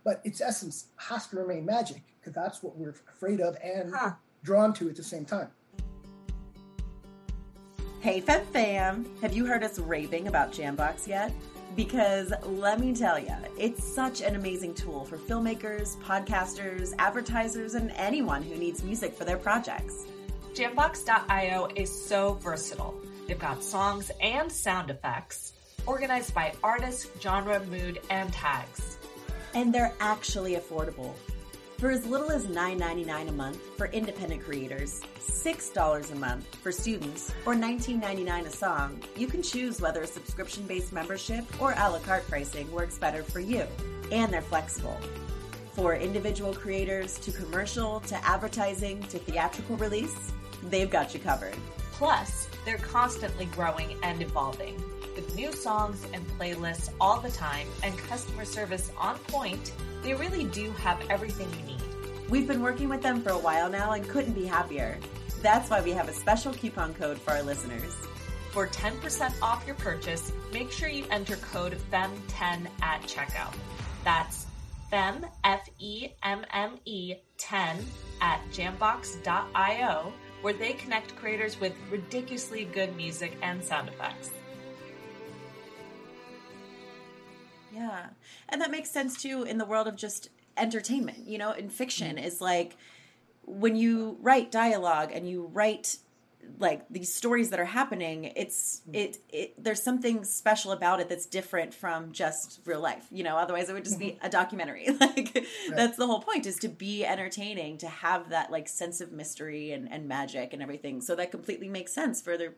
but its essence has to remain magic because that's what we're afraid of and Huh. drawn to at the same time. Hey, Fem Fam! Have you heard us raving about Jambox yet? Because let me tell you, it's such an amazing tool for filmmakers, podcasters, advertisers, and anyone who needs music for their projects. Jambox.io is so versatile. They've got songs and sound effects organized by artist, genre, mood, and tags. And they're actually affordable. For as little as $9.99 a month for independent creators, $6 a month for students, or $19.99 a song, you can choose whether a subscription based membership or a la carte pricing works better for you. And they're flexible. For individual creators to commercial to advertising to theatrical release, they've got you covered. Plus, they're constantly growing and evolving with new songs and playlists all the time and customer service on point. They really do have everything you need. We've been working with them for a while now and couldn't be happier. That's why we have a special coupon code for our listeners. For 10% off your purchase, make sure you enter code FEMME10 at checkout. That's FEM, F E M M E 10 at jambox.io, where they connect creators with ridiculously good music and sound effects. Yeah. And that makes sense too in the world of just entertainment, you know, in fiction mm-hmm. is like when you write dialogue and you write like these stories that are happening, it's mm-hmm. it it there's something special about it that's different from just real life, you know, otherwise it would just be mm-hmm. a documentary. [laughs] Like that's the whole point is to be entertaining, to have that like sense of mystery and and magic and everything. So that completely makes sense for their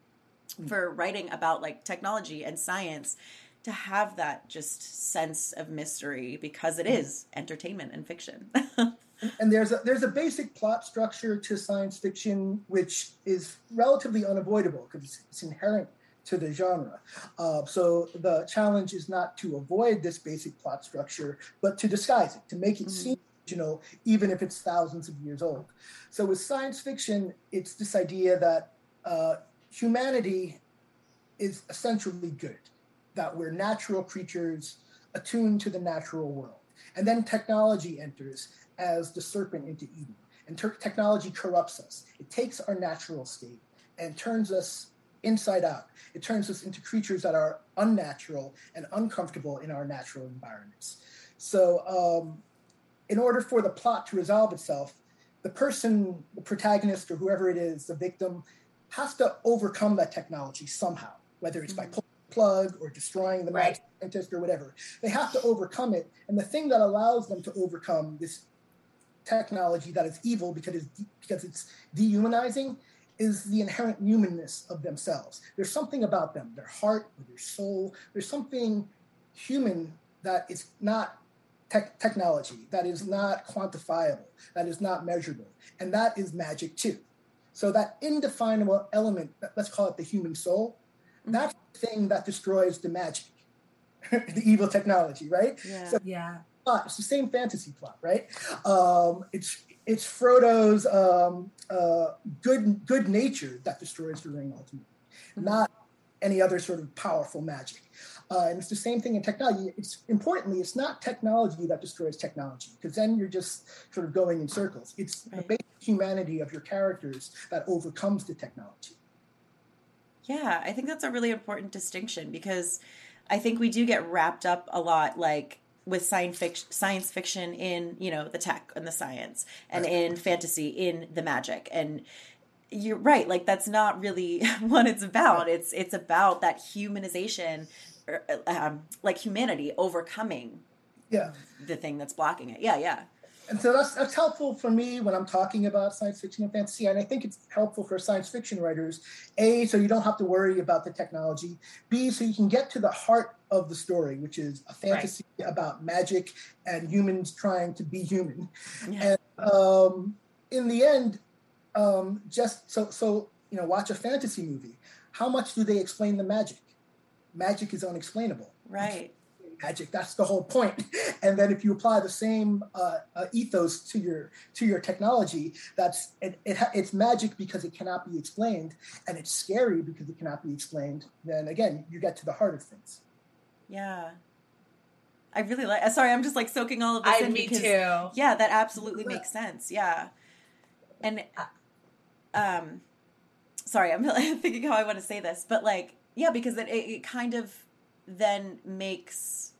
mm. for writing about like technology and science to have that just sense of mystery because it is entertainment and fiction. [laughs] and there's a there's a basic plot structure to science fiction which is relatively unavoidable because it's, it's inherent to the genre. Uh, so the challenge is not to avoid this basic plot structure, but to disguise it, to make it seem original, even if it's thousands of years old. So with science fiction, it's this idea that uh, humanity is essentially good, that we're natural creatures attuned to the natural world. And then technology enters as the serpent into Eden. And ter- technology corrupts us. It takes our natural state and turns us inside out. It turns us into creatures that are unnatural and uncomfortable in our natural environments. So, um, in order for the plot to resolve itself, the person, the protagonist, or whoever it is, the victim, has to overcome that technology somehow, whether it's by pulling the plug or destroying the Right. scientist or whatever. They have to overcome it. And the thing that allows them to overcome this technology that is evil because it's, because it's dehumanizing is the inherent humanness of themselves. There's something about them, their heart or their soul. There's something human that is not tech technology, that is not quantifiable, that is not measurable. And that is magic too. So that indefinable element, let's call it the human soul, mm-hmm. that's the thing that destroys the magic, [laughs] the evil technology, right? Yeah. So Yeah. plot. It's the same fantasy plot, right? Um, it's it's Frodo's um, uh, good good nature that destroys the ring ultimately, Mm-hmm. not any other sort of powerful magic. Uh, and it's the same thing in technology. It's importantly, it's not technology that destroys technology, because then you're just sort of going in circles. It's the basic humanity of your characters that overcomes the technology. Yeah, I think that's a really important distinction because I think we do get wrapped up a lot like with science fiction, science fiction in, you know, the tech and the science and in fantasy in the magic. And you're right like that's not really [laughs] what it's about. It's it's about that humanization or, um, like humanity overcoming Yeah. the thing that's blocking it. Yeah yeah and so that's that's helpful for me when I'm talking about science fiction and fantasy, and I think it's helpful for science fiction writers. A, so you don't have to worry about the technology. B, so you can get to the heart of the story, which is a fantasy about magic and humans trying to be human. Yeah. And um, in the end, um, just so so you know, watch a fantasy movie. How much do they explain the magic? Magic is unexplainable right magic. That's the whole point. [laughs] And then if you apply the same uh, uh, ethos to your to your technology, that's it, it, ha- it's magic because it cannot be explained, and it's scary because it cannot be explained. Then again, you get to the heart of things. yeah i really like sorry i'm just like soaking all of this I, in me because too. Yeah, that absolutely makes sense. Yeah. And um sorry, I'm [laughs] thinking how I want to say this, but like yeah, because it it it kind of then makes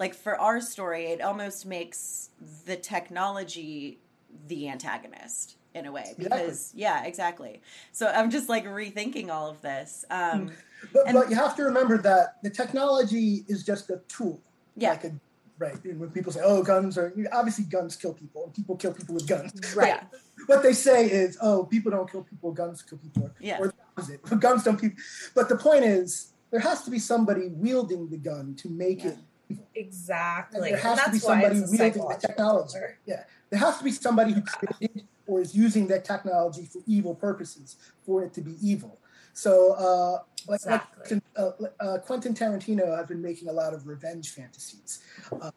like for our story, it almost makes the technology the antagonist in a way because yeah, exactly. So I'm just like rethinking all of this. Um But, And- but you have to remember that the technology is just a tool. Yeah. Like a, right. And when people say, "Oh, guns are," obviously guns kill people, and people kill people with guns. [laughs] right. [laughs] what they say is, "Oh, people don't kill people; guns kill people." Yeah. Or the opposite. [laughs] Guns don't people. But the point is, there has to be somebody wielding the gun to make Yeah. it. Exactly. And there has and to be that's why somebody wielding the technology. Yeah, there has to be somebody who created or is using that technology for evil purposes for it to be evil. So, uh, like, Exactly. like uh, uh, Quentin Tarantino have been making a lot of revenge fantasies,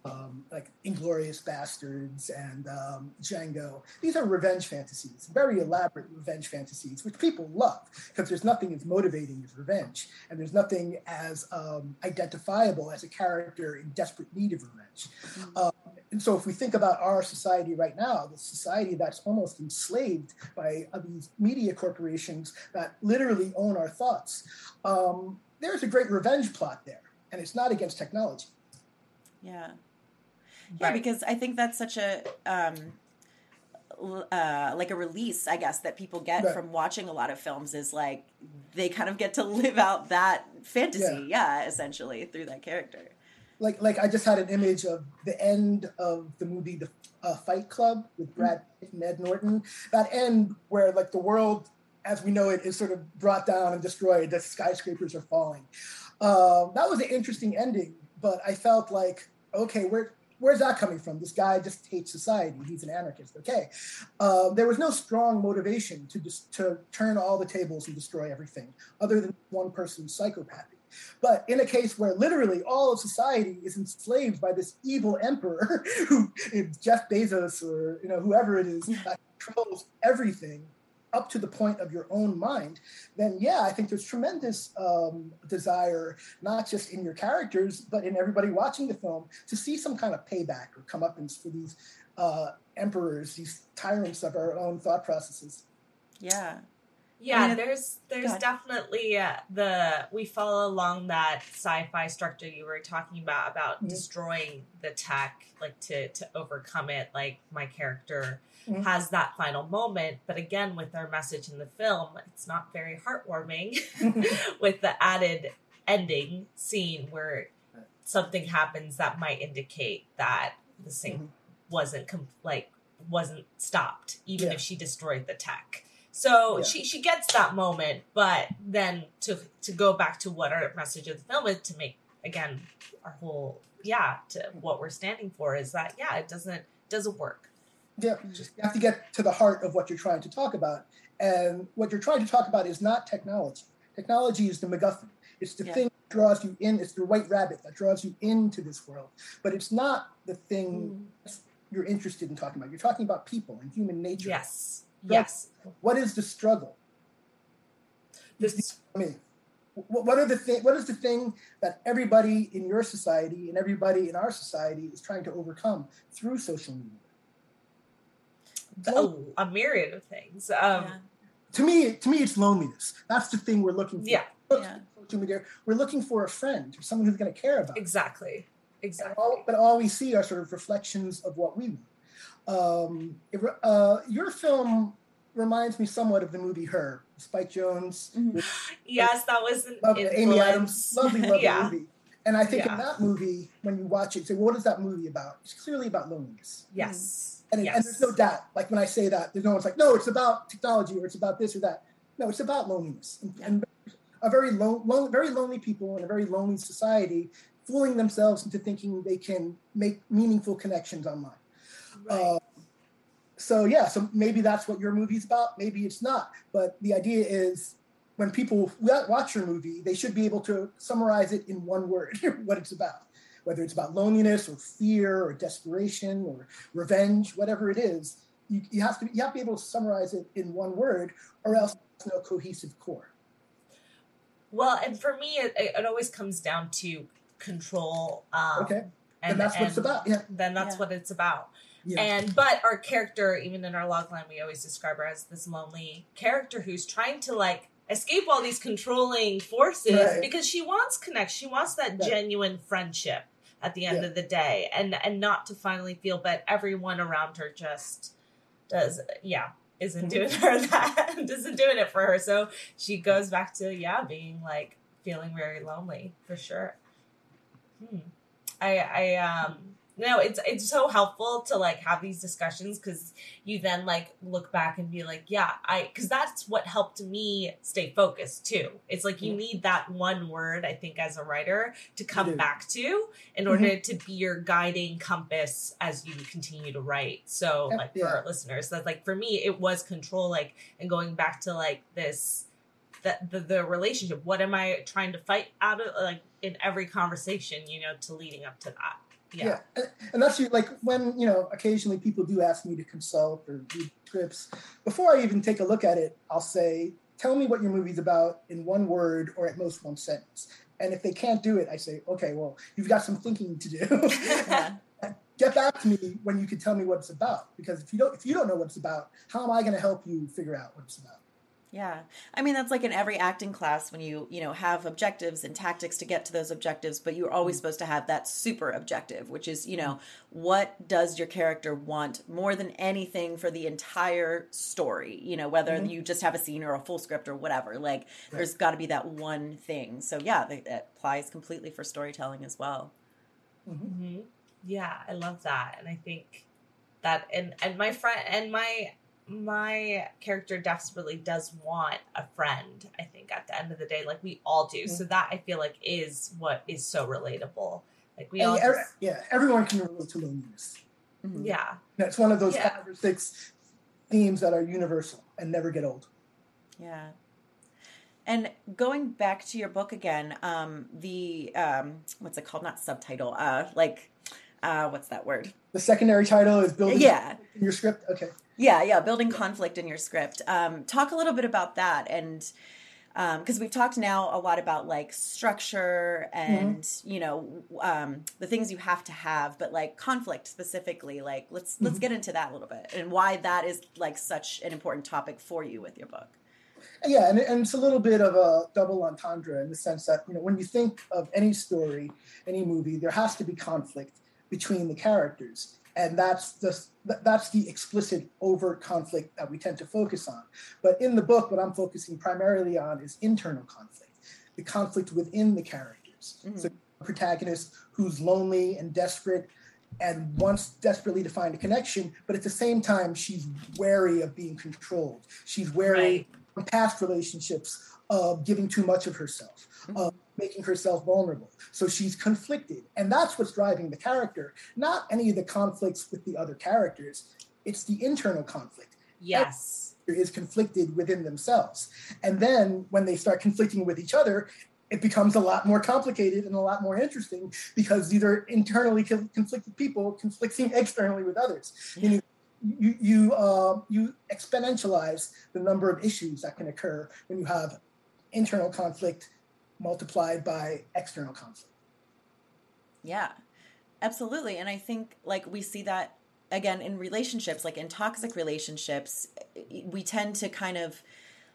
um, like Inglourious Basterds and um, Django. These are revenge fantasies, very elaborate revenge fantasies, which people love because there's nothing as motivating as revenge, and there's nothing as um, identifiable as a character in desperate need of revenge. Um, and so, if we think about our society right now, the society that's almost enslaved by uh, these media corporations that literally own our thoughts, um, there's a great revenge plot there, and it's not against technology. Yeah. Yeah, Right. because I think that's such a um uh like a release, I guess, that people get Right. from watching a lot of films is like they kind of get to live out that fantasy, yeah, essentially through that character. Like, like I just had an image of the end of the movie, The uh, Fight Club, with Brad Pitt and Ed Norton. That end where like the world, as we know it, is sort of brought down and destroyed. The skyscrapers are falling. Um, that was an interesting ending, but I felt like, okay, where where's that coming from? This guy just hates society. He's an anarchist. Okay, um, there was no strong motivation to just to turn all the tables and destroy everything, other than one person's psychopathy. But in a case where literally all of society is enslaved by this evil emperor, [laughs] who Jeff Bezos or you know whoever it is that controls everything up to the point of your own mind, then yeah, I think there's tremendous um, desire, not just in your characters, but in everybody watching the film, to see some kind of payback or comeuppance for these uh, emperors, these tyrants of our own thought processes. Yeah. Yeah, I mean, there's there's definitely uh, the we follow along that sci-fi structure you were talking about about Mhm. destroying the tech, like to to overcome it. Like my character Mhm. has that final moment, but again, with our message in the film, it's not very heartwarming. [laughs] with the added ending scene where something happens that might indicate that the thing Mhm. wasn't com- like wasn't stopped, even Yeah. if she destroyed the tech. So Yeah. she she gets that moment, but then to to go back to what our message of the film is to make again our whole yeah to what we're standing for is that yeah it doesn't doesn't work. Yeah, you have to get to the heart of what you're trying to talk about. And what you're trying to talk about is not technology. Technology is the MacGuffin. It's the Yeah. thing that draws you in. It's the white rabbit that draws you into this world. But it's not the thing mm. you're interested in talking about. You're talking about people and human nature. Yes. Yes. What is the struggle? This I mean, what are the thing? What is the thing that everybody in your society and everybody in our society is trying to overcome through social media? a, a myriad of things. Um, To me, to me, it's loneliness. That's the thing we're looking for. Yeah. Yeah. Social media. We're looking for a friend, or someone who's going to care about. Exactly. Exactly. all, but all we see are sort of reflections of what we want. Um, it uh, your film reminds me somewhat of the movie Her, Spike Jonze, Mhm. with Yes, that was an lovely, Amy Adams, lovely, lovely [laughs] yeah. movie. And I think Yeah. in that movie, when you watch it, you say, well, what is that movie about? It's clearly about loneliness. Yes. And, it- yes. and there's no doubt, like when I say that, there's no one's like, no, it's about technology or it's about this or that. No, it's about loneliness. And, and a very lone, lone, very lonely people in a very lonely society fooling themselves into thinking they can make meaningful connections online. Right. Uh, so yeah, so maybe that's what your movie's about. Maybe it's not. But the idea is, when people watch your movie, they should be able to summarize it in one word [laughs] what it's about. Whether it's about loneliness or fear or desperation or revenge, whatever it is, you, you have to you have to be able to summarize it in one word, or else there's no cohesive core. well, and for me, it, it always comes down to control. Um, Okay, and, and, that's what it's about. Yeah, Then that's Yeah. what it's about. Yeah. And but our character, even in our logline, we always describe her as this lonely character who's trying to like escape all these controlling forces Right. because she wants connection. She wants that Right. genuine friendship at the end Yeah. of the day, and and not to finally feel, but everyone around her just does. Yeah, isn't Mhm. doing [laughs] her that isn't doing it for her. So she goes back to yeah, being like feeling very lonely for sure. Hmm. I I um no, it's it's so helpful to like have these discussions because you then like look back and be like, yeah, I because that's what helped me stay focused too. It's like you need that one word, I think, as a writer to come back to in mm-hmm. order to be your guiding compass as you continue to write. So Yeah, like for yeah. our listeners, that like for me, it was control, like and going back to like this that the, the relationship what am i trying to fight out of like in every conversation you know to leading up to that yeah, yeah. And, that's like when you know occasionally people do ask me to consult or read scripts before i even take a look at it i'll say tell me what your movie's about in one word or at most one sentence. And if they can't do it i say okay well you've got some thinking to do. [laughs] [laughs] Get back to me when you can tell me what it's about because if you don't if you don't know what it's about how am i going to help you figure out what it's about Yeah. I mean, that's like in every acting class when you, you know, have objectives and tactics to get to those objectives, but you're always supposed to have that super objective, which is, you know, what does your character want more than anything for the entire story? You know, whether Mhm. you just have a scene or a full script or whatever. Like, there's got to be that one thing. So, yeah, that, applies completely for storytelling as well. hmm yeah i love that and i think that and and my friend and my my character desperately does want a friend i think at the end of the day like we all do so that i feel like is what is so relatable like we And all every- just, yeah everyone can relate to loneliness Mhm. yeah You know, it's one of those Yeah. five or six themes that are universal and never get old Yeah. And going back to your book again, um, the um, what's it called? Not subtitle. Uh, like, uh, what's that word? the secondary title is building Yeah, in your script okay yeah, yeah. Building conflict in your script. Um, talk a little bit about that, and because we've talked now a lot about like structure and you know um, the things you have to have, but like conflict specifically. Like, let's let's get into that a little bit and why that is like such an important topic for you with your book. yeah and, and it's a little bit of a double entendre in the sense that you know when you think of any story any movie there has to be conflict between the characters. And that's the that's the explicit overt conflict that we tend to focus on. But in the book what i'm focusing primarily on is internal conflict the conflict within the characters. Mhm. so the protagonist who's lonely and desperate and wants desperately to find a connection but at the same time she's wary of being controlled. She's wary Right. from past relationships of giving too much of herself, of making herself vulnerable. So she's conflicted. And that's what's driving the character, not any of the conflicts with the other characters. It's the internal conflict. yes Is conflicted within themselves. And then when they start conflicting with each other, it becomes a lot more complicated and a lot more interesting because these are internally conflicted people conflicting [laughs] externally with others. Yeah. You, you you uh, you exponentialize the number of issues that can occur when you have internal conflict multiplied by external conflict. Yeah, absolutely. And I think like we see that again in relationships, like in toxic relationships, we tend to kind of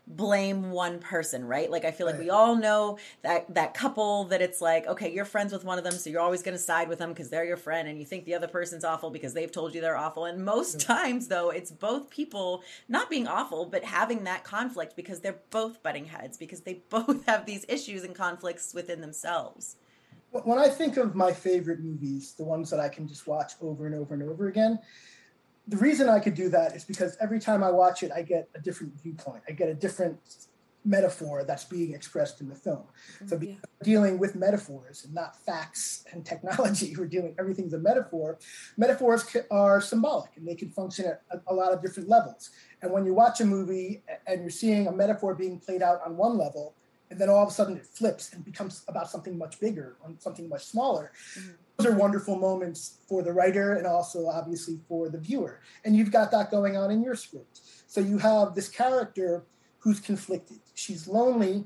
blame one person, right? Like I feel like we all know that that couple that it's like, okay, you're friends with one of them, so you're always going to side with them because they're your friend and you think the other person's awful because they've told you they're awful. And most times though, it's both people not being awful, but having that conflict because they're both butting heads because they [laughs] both have these issues and conflicts within themselves. When I think of my favorite movies, the ones that I can just watch over and over and over again, the reason I could do that is because every time I watch it, I get a different viewpoint. I get a different metaphor that's being expressed in the film. So mm, yeah. dealing with metaphors and not facts and technology, [laughs] we're dealing everything's a metaphor. Metaphors are symbolic and they can function at a, a lot of different levels. And when you watch a movie and you're seeing a metaphor being played out on one level, and then all of a sudden it flips and becomes about something much bigger, or something much smaller. Mm-hmm those are wonderful moments for the writer and also obviously for the viewer. And you've got that going on in your script. So you have this character who's conflicted. She's lonely.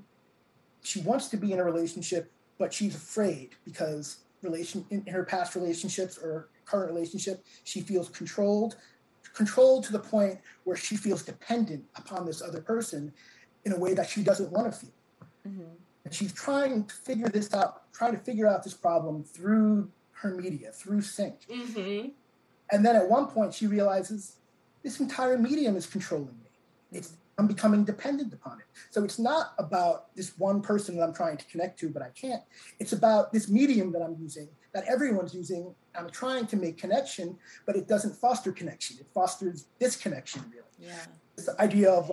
She wants to be in a relationship, but she's afraid because relation in her past relationships or current relationship, she feels controlled, controlled to the point where she feels dependent upon this other person in a way that she doesn't want to feel. Mm-hmm. And she's trying to figure this out, trying to figure out this problem through her media through sync. Mm-hmm. And then at one point, she realizes this entire medium is controlling me. It's I'm becoming dependent upon it. So it's not about this one person that I'm trying to connect to, but I can't. It's about this medium that I'm using, that everyone's using. I'm trying to make connection, but it doesn't foster connection. It fosters disconnection, really. Yeah. This idea of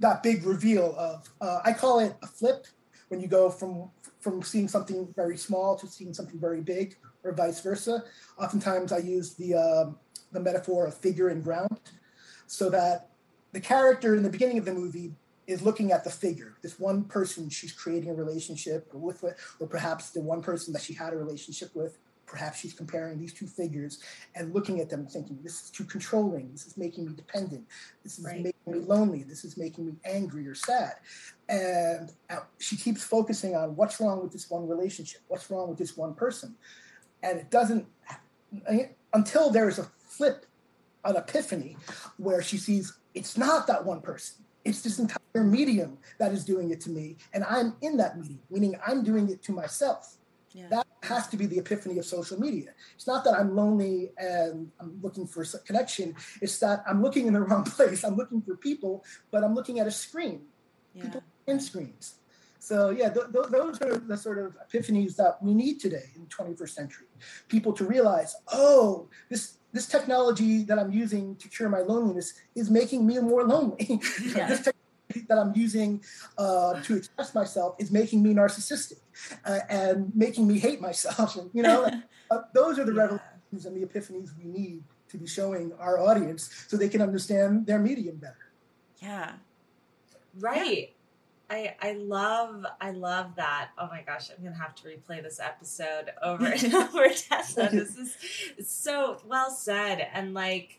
that big reveal of, uh, I call it a flip, when you go from from seeing something very small to seeing something very big, or vice versa. Oftentimes, I use the um, the metaphor of figure and ground, so that the character in the beginning of the movie is looking at the figure, this one person she's creating a relationship with, or perhaps the one person that she had a relationship with. Perhaps she's comparing these two figures and looking at them thinking, this is too controlling. This is making me dependent. This is right. making me lonely. This is making me angry or sad. And uh, she keeps focusing on what's wrong with this one relationship? What's wrong with this one person? and it doesn't until there's a flip, an epiphany, where she sees it's not that one person. It's this entire medium that is doing it to me, and I'm in that medium, meaning I'm doing it to myself. Yeah. That has to be the epiphany of social media. It's not that I'm lonely and I'm looking for connection. It's that I'm looking in the [laughs] wrong place. I'm looking for people, but I'm looking at a screen. Yeah. People in screens. So yeah, th- th- those are the sort of epiphanies that we need today in the 21st century. People to realize, oh, this this technology that I'm using to cure my loneliness is making me more lonely. [laughs] Yeah. this technology that I'm using uh, to express myself is making me narcissistic uh, and making me hate myself. And, [laughs] you know, uh, those are the yeah. revelations and the epiphanies we need to be showing our audience so they can understand their medium better. Yeah. Right. Yeah. I I love I love that. Oh my gosh, I'm gonna have to replay this episode over [laughs] and over, [laughs] Tessa. This is so well said, and like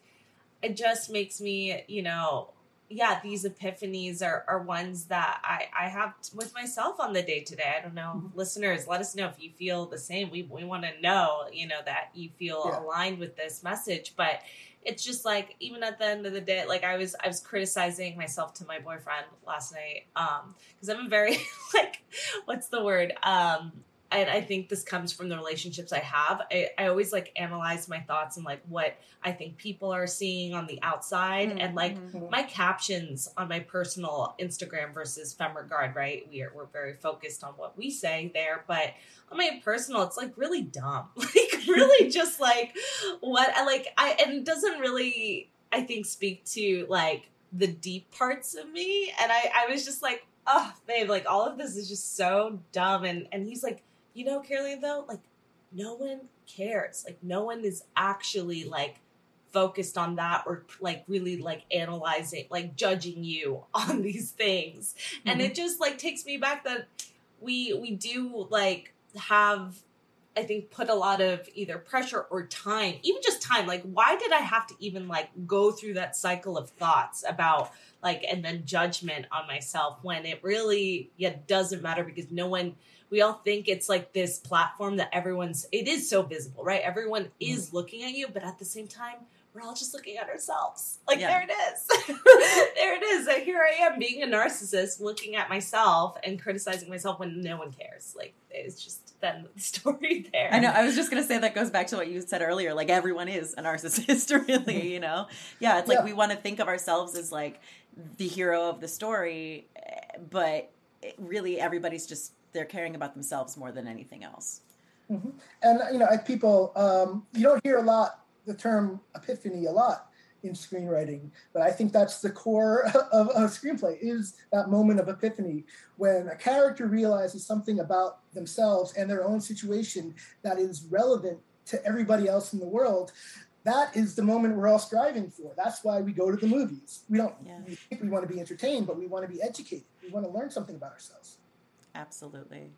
it just makes me, you know, yeah, these epiphanies are are ones that I I have with myself on the day today. I don't know, mm-hmm. listeners, let us know if you feel the same. We we want to know, you know, that you feel yeah. aligned with this message, but it's just like even at the end of the day like i was i was criticizing myself to my boyfriend last night um because i'm a very [laughs] like what's the word um and I think this comes from the relationships I have. I, I, always like analyze my thoughts and like what I think people are seeing on the outside, mm-hmm. and like mm-hmm. my captions on my personal Instagram versus FemRegard. Right, we are we're very focused on what we say there, but on my personal, it's like really dumb, [laughs] like really [laughs] just like what I like. I and it doesn't really I think speak to like the deep parts of me, and I I was just like. Oh, babe, like all of this is just so dumb. And and he's like, you know, Caroline, though, like no one cares. Like no one is actually like focused on that or like really like analyzing, like judging you [laughs] on these things. Mm-hmm. And it just like takes me back that we we do like have I think put a lot of either pressure or time, even just time. Like, why did I have to even like go through that cycle of thoughts about like and then judgment on myself when it really yeah doesn't matter because no one we all think it's like this platform that everyone's it is so visible, right? Everyone is looking at you, but at the same time, we're all just looking at ourselves. Like Yeah. there it is. [laughs] there it is. And here I am being a narcissist looking at myself and criticizing myself when no one cares. Like it's just then the [laughs] story there. I know. I was just gonna say that goes back to what you said earlier. Like everyone is a narcissist, [laughs] really. You know? Yeah. It's like Yeah. we want to think of ourselves as like the hero of the story, eh, but it, really everybody's just they're caring about themselves more than anything else. And you know, I, people, um, you don't hear a lot the term epiphany a lot in screenwriting, but I think that's the core [laughs] of a screenplay is that moment of epiphany when a character realizes something about themselves and their own situation that is relevant to everybody else in the world. That is the moment we're all striving for. That's why we go to the movies. We don't Yeah. we think we want to be entertained, but we want to be educated. We want to learn something about ourselves. Absolutely.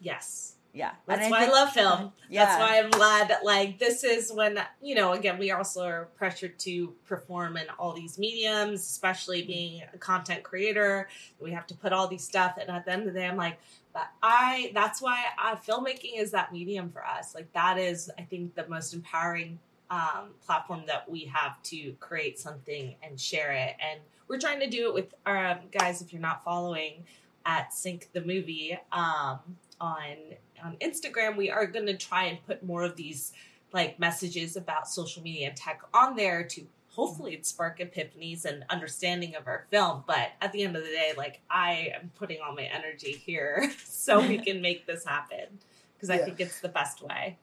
yes. Yeah. That's And why I think- love film. Yeah. [laughs] That's why I'm glad that like this is when you know again we also are pressured to perform in all these mediums, especially being a content creator. We have to put all these stuff, and at the end of the day, I'm like, but I. That's why uh, filmmaking is that medium for us. Like that is, I think, the most empowering um, platform that we have to create something and share it. And we're trying to do it with our um, guys. If you're not following at Sync the Movie um, on on Instagram, we are going to try and put more of these like messages about social media and tech on there to hopefully spark epiphanies and understanding of our film. But at the end of the day, like I am putting all my energy here [laughs] so we [laughs] can make this happen because I Yeah. think it's the best way.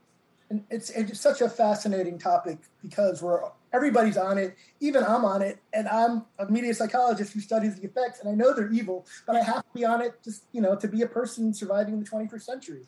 And it's it's such a fascinating topic because we're everybody's on it. Even i'm on it. And i'm a media psychologist who studies the effects and i know they're evil but i have to be on it just you know to be a person surviving the 21st century.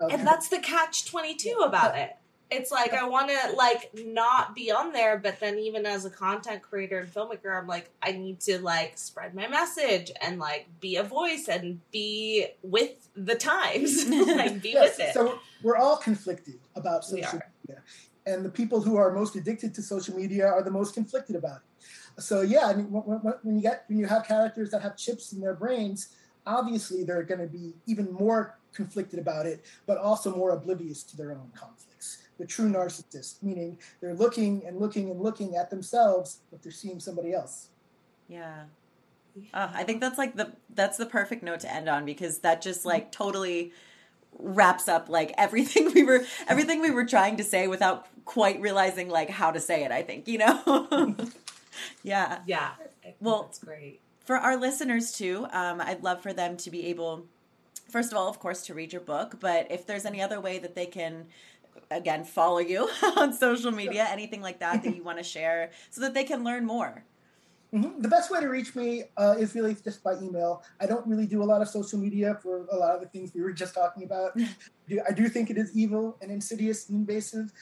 Uh, and that's the catch 22 about it it's like i want to like not be on there but then even as a content creator and filmmaker i'm like i need to like spread my message and like be a voice and be with the times. [laughs] Like be Yes, with it. so we're all conflicted about social media and the people who are most addicted to social media are the most conflicted about it. So yeah I mean, when, when, you get when you have characters that have chips in their brains obviously they're going to be even more conflicted about it but also more oblivious to their own conflicts the true narcissist meaning they're looking and looking and looking at themselves but they're seeing somebody else Yeah. Oh, I think that's like the that's the perfect note to end on because that just like totally wraps up like everything we were everything we were trying to say without quite realizing like how to say it, I think, you know. [laughs] yeah. yeah Well- that's great For our listeners too, um, I'd love for them to be able first of all, of course, to read your book, but if there's any other way that they can again follow you [laughs] on social media, anything like that that you want to share so that they can learn more. Mhm. The best way to reach me uh, is really just by email. I don't really do a lot of social media for a lot of the things we were just talking about. I do think it is evil and insidious and invasive.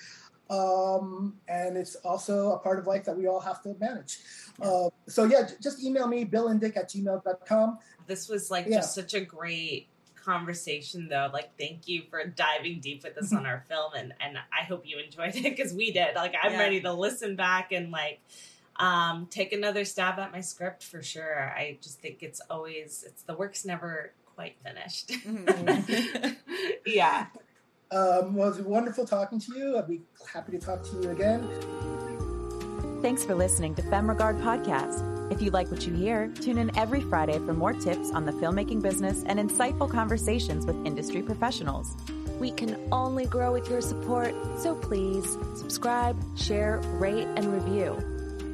Um, and it's also a part of life that we all have to manage. Uh, so, yeah, j- just email me, billindick at gmail.com. this was like Yeah. just such a great conversation though like thank you for diving deep with us on our [laughs] film and and i hope you enjoyed it because we did like i'm Yeah. ready to listen back and like um take another stab at my script for sure i just think it's always it's the work's never quite finished [laughs] Mhm. yeah Um, well, it was wonderful talking to you. I'd be happy to talk to you again. Thanks for listening to FemRegard Podcast. If you like what you hear, tune in every Friday for more tips on the filmmaking business and insightful conversations with industry professionals. We can only grow with your support, so please subscribe, share, rate, and review.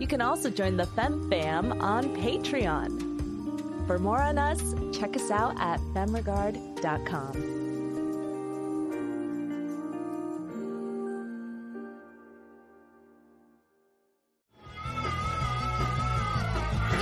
You can also join the Fem Fam on Patreon. For more on us, check us out at femregard.com.